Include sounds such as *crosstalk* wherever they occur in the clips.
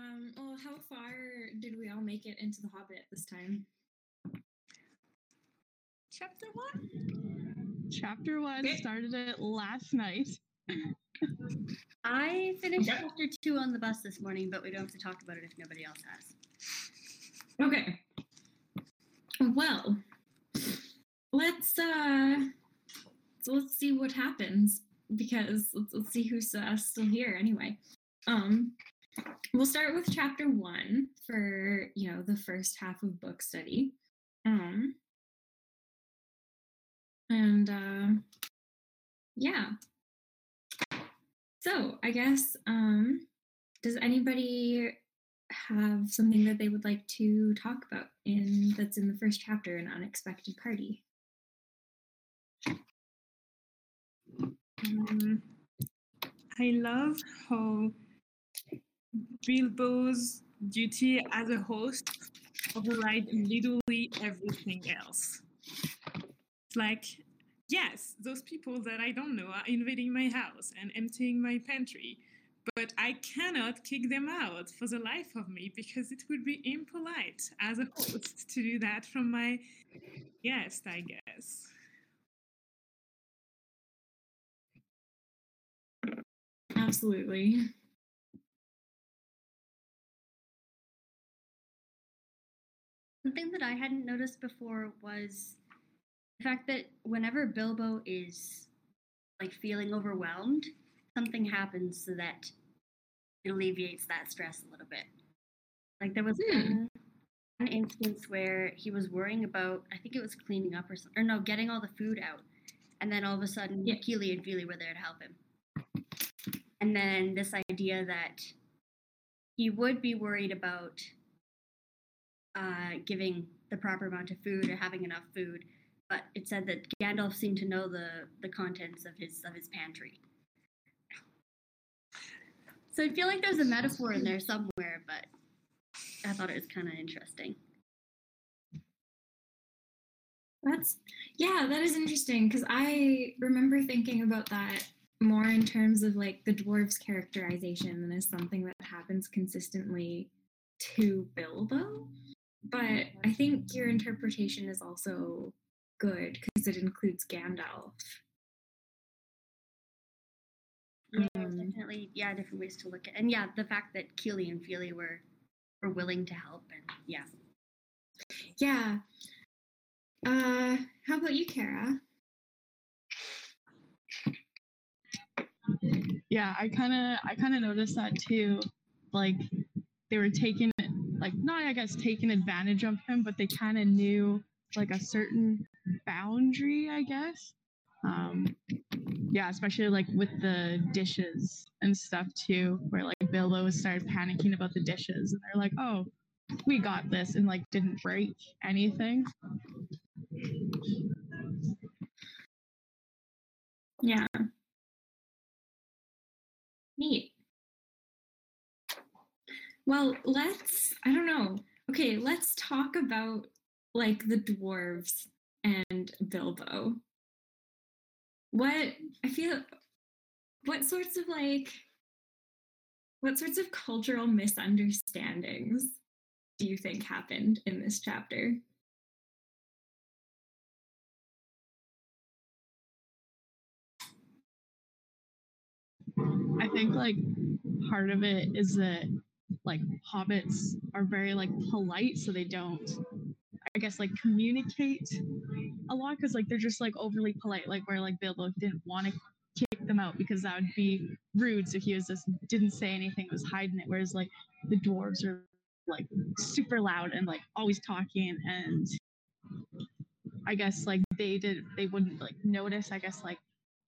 Um, well, how far did we all make it into The Hobbit this time? Chapter one. Chapter one Okay. started it last night. I finished Okay. chapter two on the bus this morning, but we don't have to talk about it if nobody else has. Okay. Well, let's uh so let's see what happens because let's, let's see who's uh, still here anyway. Um we'll start with chapter 1 for, you know, the first half of book study. Um and uh yeah. So, I guess um does anybody have something that they would like to talk about in that's in the first chapter an unexpected party Um, I love how Bilbo's duty as a host override literally everything else. It's like, yes, those people that I don't know are invading my house and emptying my pantry, but I cannot kick them out for the life of me because it would be impolite as a host to do that from my guest, I guess. absolutely Something that I hadn't noticed before was the fact that whenever Bilbo is like feeling overwhelmed, something happens so that it alleviates that stress a little bit. Like there was Hmm. one, one instance where he was worrying about, I think it was cleaning up or something, or no, getting all the food out, and then all of a sudden, Yeah. Kili and Fili were there to help him. And then this idea that he would be worried about uh, giving the proper amount of food or having enough food, but it said that Gandalf seemed to know the the contents of his of his pantry. So I feel like there's a metaphor in there somewhere, but I thought it was kind of interesting. that's yeah that is interesting because i remember thinking about that more in terms of like the dwarves characterization than as something that happens consistently to bilbo but i think your interpretation is also good because it includes gandalf Yeah, Um, definitely yeah different ways to look at, and yeah, the fact that Kili and Fili were were willing to help, and yeah, Yeah. Uh, how about you, Kara? Yeah, I kind of I kind of noticed that too. Like they were taking like not I guess taking advantage of him, but they kind of knew like a certain boundary, I guess. Um yeah, especially like with the dishes and stuff too, where like Bilbo started panicking about the dishes and they're like, "Oh, we got this," and like didn't break anything. Yeah. Well, let's, I don't know. Okay, let's talk about like the dwarves and Bilbo. What I feel what sorts of like what sorts of cultural misunderstandings do you think happened in this chapter? I think like part of it is that like hobbits are very like polite, so they don't, I guess, like communicate a lot because like they're just like overly polite. Like where like Bilbo didn't want to kick them out because that would be rude. So he was just didn't say anything, was hiding it. Whereas like the dwarves are like super loud and like always talking and I guess like they did they wouldn't like notice I guess like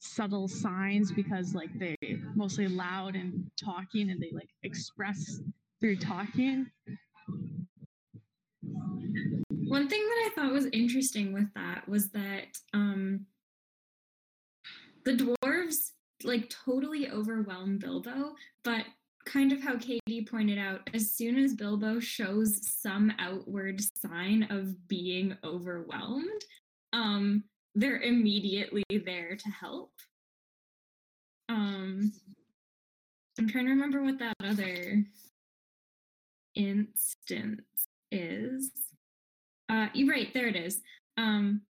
subtle signs because like they mostly loud and talking and they like express through talking. One thing that I thought was interesting with that was that um, the dwarves like totally overwhelm Bilbo, but kind of how Katie pointed out, as soon as Bilbo shows some outward sign of being overwhelmed, um, they're immediately there to help. Um, I'm trying to remember what that other instance is uh you're right there it is. Um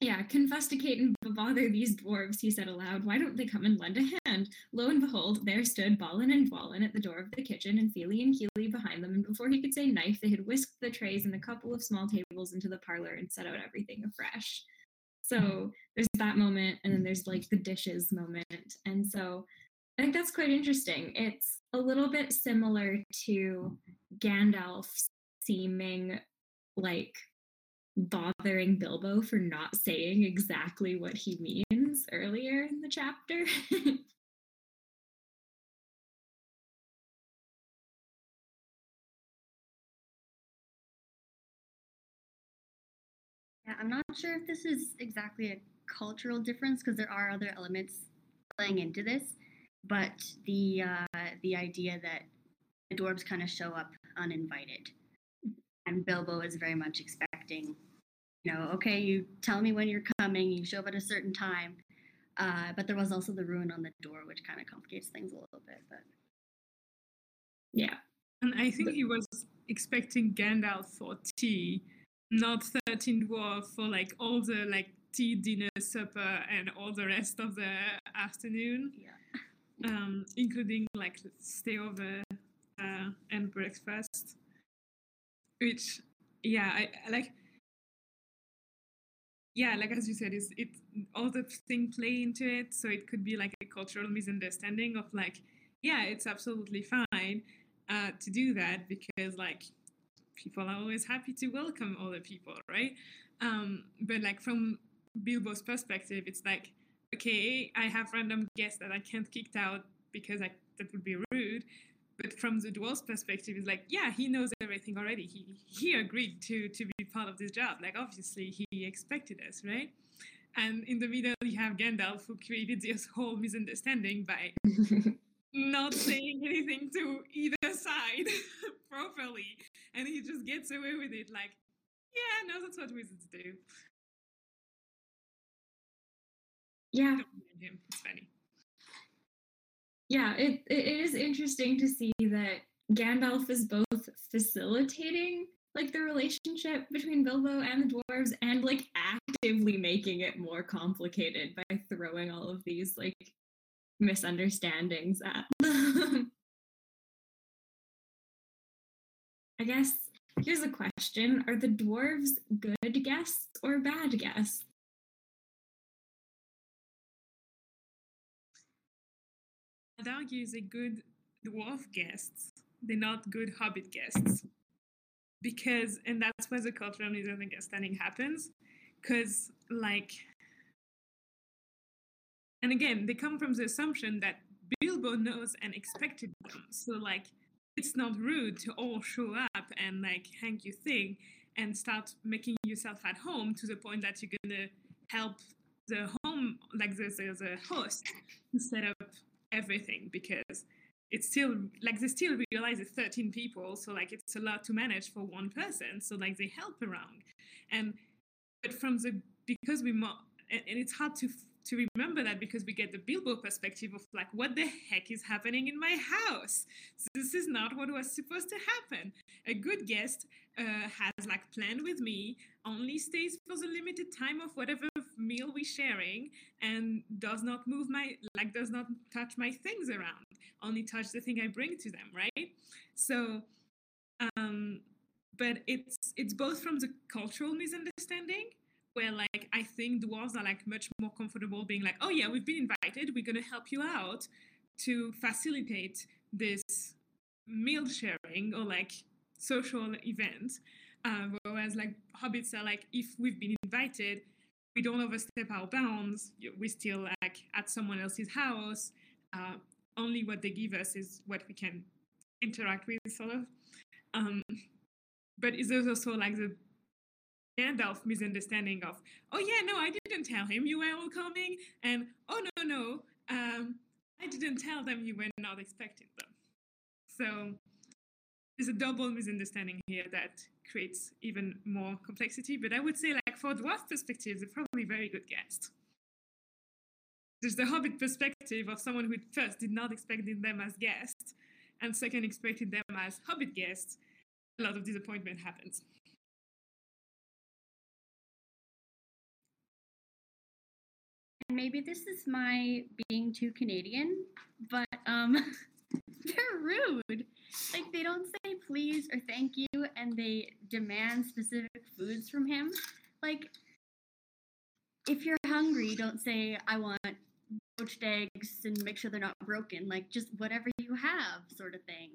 yeah kate and bother these dwarves he said aloud. Why don't they come and lend a hand? Lo and behold there stood balin and dwalin at the door of the kitchen and fili and kili behind them and before he could say knife they had whisked the trays and a couple of small tables into the parlor and set out everything afresh. So there's that moment and then there's like the dishes moment. And so I think that's quite interesting. It's a little bit similar to Gandalf seeming like bothering Bilbo for not saying exactly what he means earlier in the chapter. *laughs* Yeah, I'm not sure if this is exactly a cultural difference because there are other elements playing into this, but the uh, the idea that the dwarves kind of show up uninvited, and Bilbo is very much expecting, you know, okay, you tell me when you're coming, you show up at a certain time, uh, but there was also the rune on the door, which kind of complicates things a little bit. But yeah. And I think he was expecting Gandalf for tea, not 13 dwarf for like all the like tea, dinner, supper, and all the rest of the afternoon, yeah, um, including like stay over uh, and breakfast. Which, yeah, I, I like. Yeah, like as you said, is it all the things play into it, so it could be like a cultural misunderstanding of like, yeah, it's absolutely fine uh, to do that because like people are always happy to welcome other people, right? Um, but like from Bilbo's perspective, it's like, okay, I have random guests that I can't kick out because I, that would be rude. But from the dwarf's perspective, it's like, yeah, he knows everything already. He he agreed to to be part of this job. Like obviously he expected us, right? And in the middle, you have Gandalf who created this whole misunderstanding by *laughs* not saying anything to either side *laughs* properly, and he just gets away with it. Like, yeah, no, that's what wizards do. Yeah. It's funny. yeah it, it is interesting to see that gandalf is both facilitating like the relationship between bilbo and the dwarves and like actively making it more complicated by throwing all of these like misunderstandings at *laughs* them i guess here's a question are the dwarves good guests or bad guests I'd argue they're good dwarf guests. They're not good hobbit guests. Because, and that's where the cultural misunderstanding happens. Because, like, and again, they come from the assumption that Bilbo knows and expected them. So, like, it's not rude to all show up and, like, hang your thing and start making yourself at home to the point that you're going to help the home, like, the, the, the host to set up everything because it's still like they still realize it's 13 people so like it's a lot to manage for one person so like they help around. And but from the because we mo- and, and it's hard to to remember that because we get the Bilbo perspective of like what the heck is happening in my house? This is not what was supposed to happen. A good guest uh, has like planned with me only stays for the limited time of whatever meal we're sharing and does not move my like does not touch my things around only touch the thing i bring to them right? So um but it's it's both from the cultural misunderstanding where like i think dwarves are like much more comfortable being like oh yeah we've been invited we're going to help you out to facilitate this meal sharing or like social event uh, whereas like hobbits are like if we've been invited we don't overstep our bounds we still like at someone else's house uh, only what they give us is what we can interact with sort of um, but is there's also like the Gandalf misunderstanding of, oh yeah, no, I didn't tell him you were all coming, and oh no, no, um, I didn't tell them you were not expecting them. So there's a double misunderstanding here that creates even more complexity. But I would say, like for dwarf perspective, they're probably very good guests. There's the hobbit perspective of someone who first did not expect them as guests, and second expecting them as hobbit guests, a lot of disappointment happens. And maybe this is my being too Canadian, but um *laughs* *laughs* they're rude. Like they don't say please or thank you and they demand specific foods from him. Like if you're hungry, don't say I want poached eggs and make sure they're not broken. Like just whatever you have, sort of thing.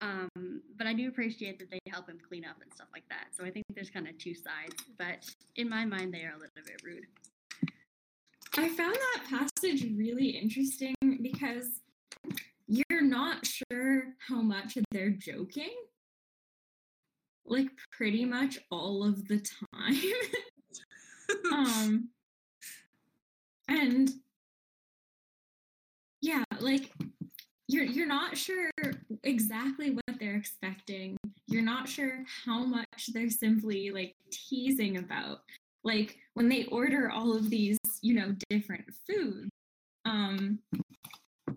Um, but I do appreciate that they help him clean up and stuff like that. So I think there's kind of two sides. But in my mind, they are a little bit rude. I found that passage really interesting because you're not sure how much they're joking. Like pretty much all of the time. *laughs* um and yeah, like you're you're not sure exactly what they're expecting. You're not sure how much they're simply like teasing about. Like when they order all of these, you know, different foods. Um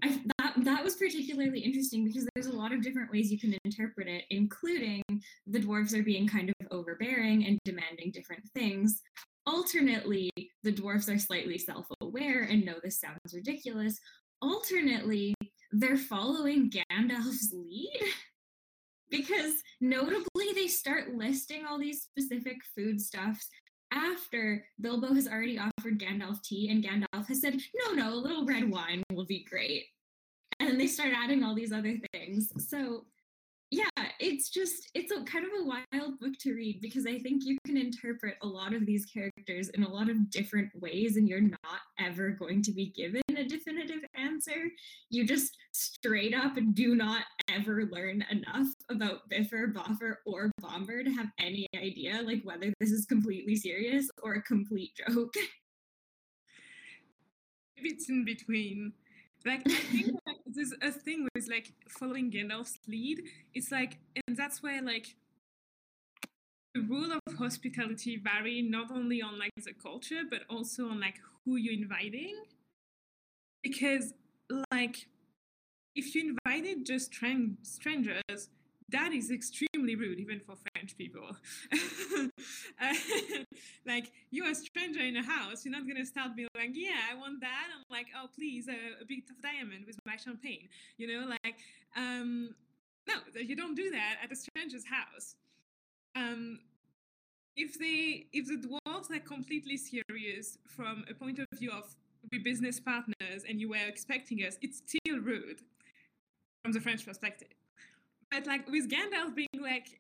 I, that was particularly interesting because there's a lot of different ways you can interpret it, including the dwarves are being kind of overbearing and demanding different things. Alternately, the dwarves are slightly self-aware and know this sounds ridiculous. Alternately, they're following Gandalf's lead *laughs* because notably they start listing all these specific foodstuffs after Bilbo has already offered Gandalf tea and Gandalf has said, no, no, a little red wine will be great. And then they start adding all these other things. So yeah, it's just it's a kind of a wild book to read because I think you can interpret a lot of these characters in a lot of different ways and you're not ever going to be given a definitive answer. You just straight up do not ever learn enough about Bifur, Bofur, or Bombur to have any idea like whether this is completely serious or a complete joke. Maybe it's in between. Like I think *laughs* like, there's a thing with like following Gandalf's lead. It's like, and that's where like the rule of hospitality vary not only on like the culture but also on like who you're inviting. Because like if you invited just strang- strangers, that is extremely rude even for french people. Uh, *laughs* like you're a stranger in a house you're not going to start being like yeah i want that i'm like oh please uh, a bit of diamond with my champagne you know like um no you don't do that at a stranger's house. Um if they if the dwarves are completely serious from a point of view of we business partners and you were expecting us it's still rude from the french perspective but like with Gandalf being like,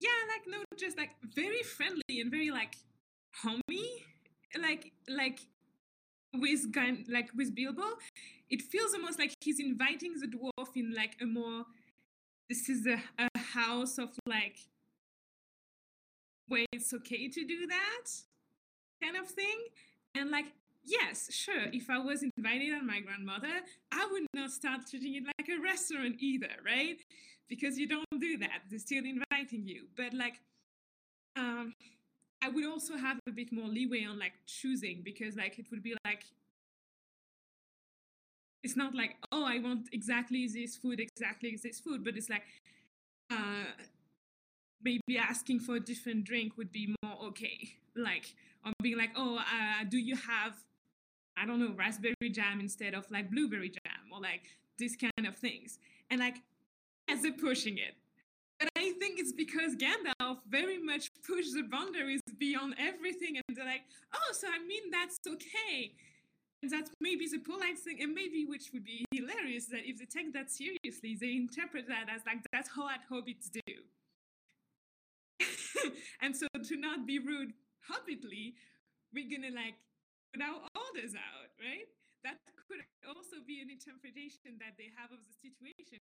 yeah, like no, just like very friendly and very like homey, like like with Gan- like with Bilbo, it feels almost like he's inviting the dwarf in like a more this is a, a house of like where it's okay to do that kind of thing. And like yes, sure, if I was invited on my grandmother, I would not start treating it like a restaurant either, right? Because you don't do that. They're still inviting you. But like, um, I would also have a bit more leeway on like choosing because like it would be like it's not like oh I want exactly this food, exactly this food, but it's like uh maybe asking for a different drink would be more okay. Like or being like, oh, uh, do you have I don't know, raspberry jam instead of like blueberry jam or like these kind of things. And like, as they're pushing it. But I think it's because Gandalf very much pushed the boundaries beyond everything. And they're like, oh, so I mean, that's okay. And that's maybe the polite thing, and maybe which would be hilarious that if they take that seriously, they interpret that as like, that's how at hobbits do. *laughs* and so to not be rude hobbitly, we're gonna like our orders out, right? That could also be an interpretation that they have of the situation.